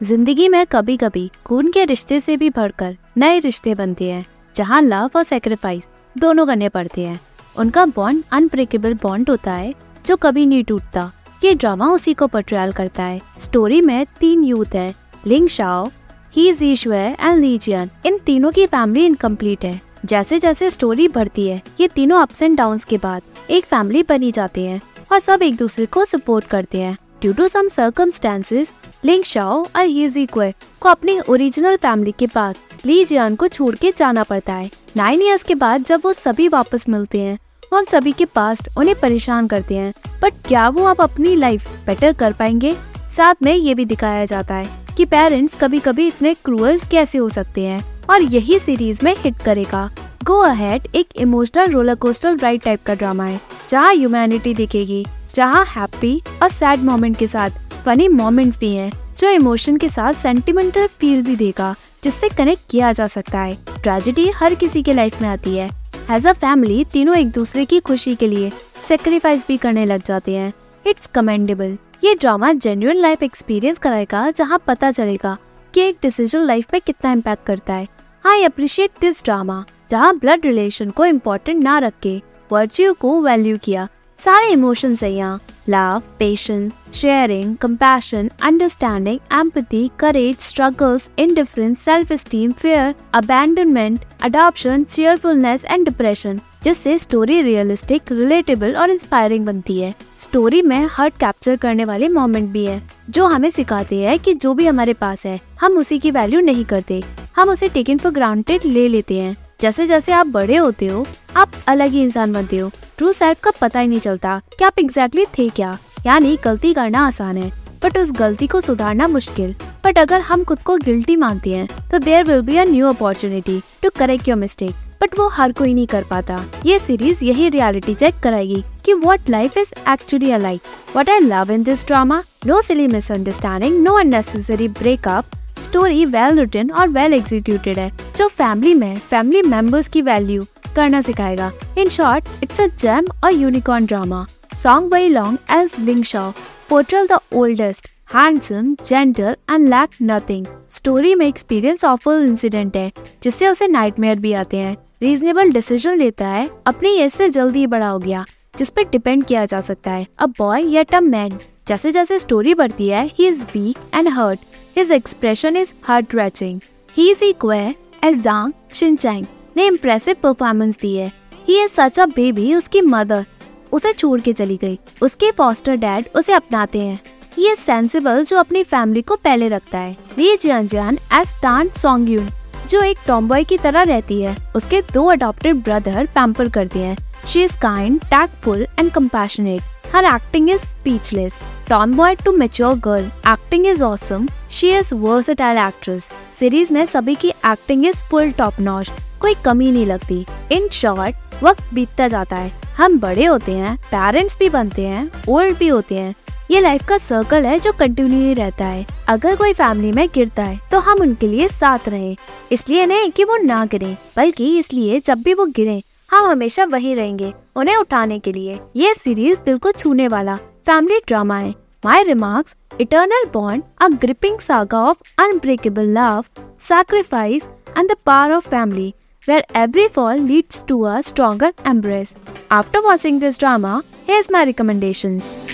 ज़िंदगी में कभी कभी खून के रिश्ते से भी बढ़कर नए रिश्ते बनते हैं, जहाँ लव और सेक्रीफाइस दोनों करने पड़ते हैं। उनका बॉन्ड अनब्रेकेबल बॉन्ड होता है, जो कभी नहीं टूटता। ये ड्रामा उसी को पोर्ट्रेल करता है। स्टोरी में तीन यूथ है लिंग शाओ ही ईश्वर एंड लीजियन इन तीनों की फैमिली इनकम्प्लीट है। जैसे जैसे स्टोरी बढ़ती है, ये तीनों अप्स एंड डाउन के बाद एक फैमिली बनी जाते हैं और सब एक दूसरे को सपोर्ट करते हैं। Due to some circumstances Ling Shao और हीजी को अपनी ओरिजिनल फैमिली के पास, ली जियान को छोड़ के जाना पड़ता है। नाइन ईयर्स के बाद जब वो सभी वापस मिलते हैं उन सभी के पास्ट उन्हें परेशान करते हैं बट क्या वो अब अपनी लाइफ बेटर कर पाएँगे? साथ में ये भी दिखाया जाता है कि पेरेंट्स कभी कभी इतने क्रूअल कैसे हो सकते हैं, और यही सीरीज़ में हिट करेगा। गो अहेड एक emotional roller coaster ride type का ड्रामा है, जहाँ ह्यूमैनिटी दिखेगी, जहाँ हैप्पी और सैड मोमेंट के साथ फनी मोमेंट्स भी हैं, जो इमोशन के साथ सेंटिमेंटल फील भी देगा, जिससे कनेक्ट किया जा सकता है। ट्रेजिडी हर किसी के लाइफ में आती है। एज अ फैमिली तीनों एक दूसरे की खुशी के लिए सेक्रीफाइस भी करने लग जाते हैं। इट्स कमेंडेबल ये ड्रामा जेन्युइन लाइफ एक्सपीरियंस कराएगा, जहाँ पता चलेगा कि एक डिसीज़न लाइफ में कितना इम्पैक्ट करता है। आई अप्रिशिएट दिस ड्रामा जहाँ ब्लड रिलेशन को इम्पोर्टेंट ना रख के वर्च्यू को वैल्यू किया। सारे इमोशंस है यहाँ। Love, patience, sharing, compassion, understanding, empathy, courage, struggles, indifference, self-esteem, fear, abandonment, adoption, cheerfulness and depression जिससे स्टोरी रियलिस्टिक रिलेटेबल और इंस्पायरिंग बनती है स्टोरी में हर्ट कैप्चर करने वाले मोमेंट भी है जो हमें सिखाते हैं कि जो भी हमारे पास है हम उसी की वैल्यू नहीं करते हम उसे टेकन फॉर ग्रांटेड ले लेते हैं जैसे जैसे आप बड़े होते हो आप अलग ही इंसान बनते हो ट्रू सेल्फ का पता ही नहीं चलता कि आप एग्जैक्टली exactly थे क्या। यानी गलती करना आसान है बट उस गलती को सुधारना मुश्किल। बट अगर हम खुद को गिल्टी मानते हैं तो there will be a new opportunity to correct your mistake but वो हर कोई नहीं कर पाता। ये सीरीज़ यही रियलिटी चेक कराएगी कि what life is actually a what I love in this drama no silly misunderstanding no unnecessary breakup story well written और वेल एग्जीक्यूटेड है, जो फैमिली में फैमिली मेंबर्स की वैल्यू करना सिखाएगा। In short it's a gem और unicorn drama Song Bai Long as Ling Shaw portrayal the oldest handsome gentle and lack nothing story में experience awful incident है जिससे उसे नाइटमेयर भी आते हैं रीजनेबल डिसीज़न लेता है अपनी एज से जल्दी बड़ा हो गया जिस पर डिपेंड किया जा सकता है अ बॉय या अ मैन जैसे जैसे स्टोरी बढ़ती है he is weak and hurt his expression is heart wrenching he is equally as Zhang Xincheng ने इम्प्रेसिव परफॉर्मेंस दी है। He is such a baby उसकी मदर उसे छोड़ के चली गई। उसके फॉस्टर डैड उसे अपनाते हैं। ये सेंसिबल जो अपनी फैमिली को पहले रखता है। ली जियन जियान एज तान सोंगयून जो एक टॉम्बॉय की तरह रहती है। उसके दो अडॉप्टेड ब्रदर पैम्पर करते हैं। She is kind tactful and compassionate her acting is speechless tomboy to mature girl acting is awesome she is versatile actress series में सभी की acting is full top notch कोई कमी नहीं लगती इन शॉर्ट वक्त बीतता जाता है। हम बड़े होते हैं पेरेंट्स भी बनते हैं ओल्ड भी होते हैं। ये लाइफ का सर्कल है जो कंटिन्यू रहता है। अगर कोई फैमिली में गिरता है तो हम उनके लिए साथ रहे। इसलिए नहीं कि वो ना गिरे, बल्कि इसलिए जब भी वो गिरे, हम हमेशा वही रहेंगे, उन्हें उठाने के लिए। ये सीरीज़ दिल को छूने वाला। family drama. My remarks Eternal Bond, a gripping saga of unbreakable love, sacrifice, and the power of family, where every fall leads to a stronger embrace. After watching this drama, here's my recommendations.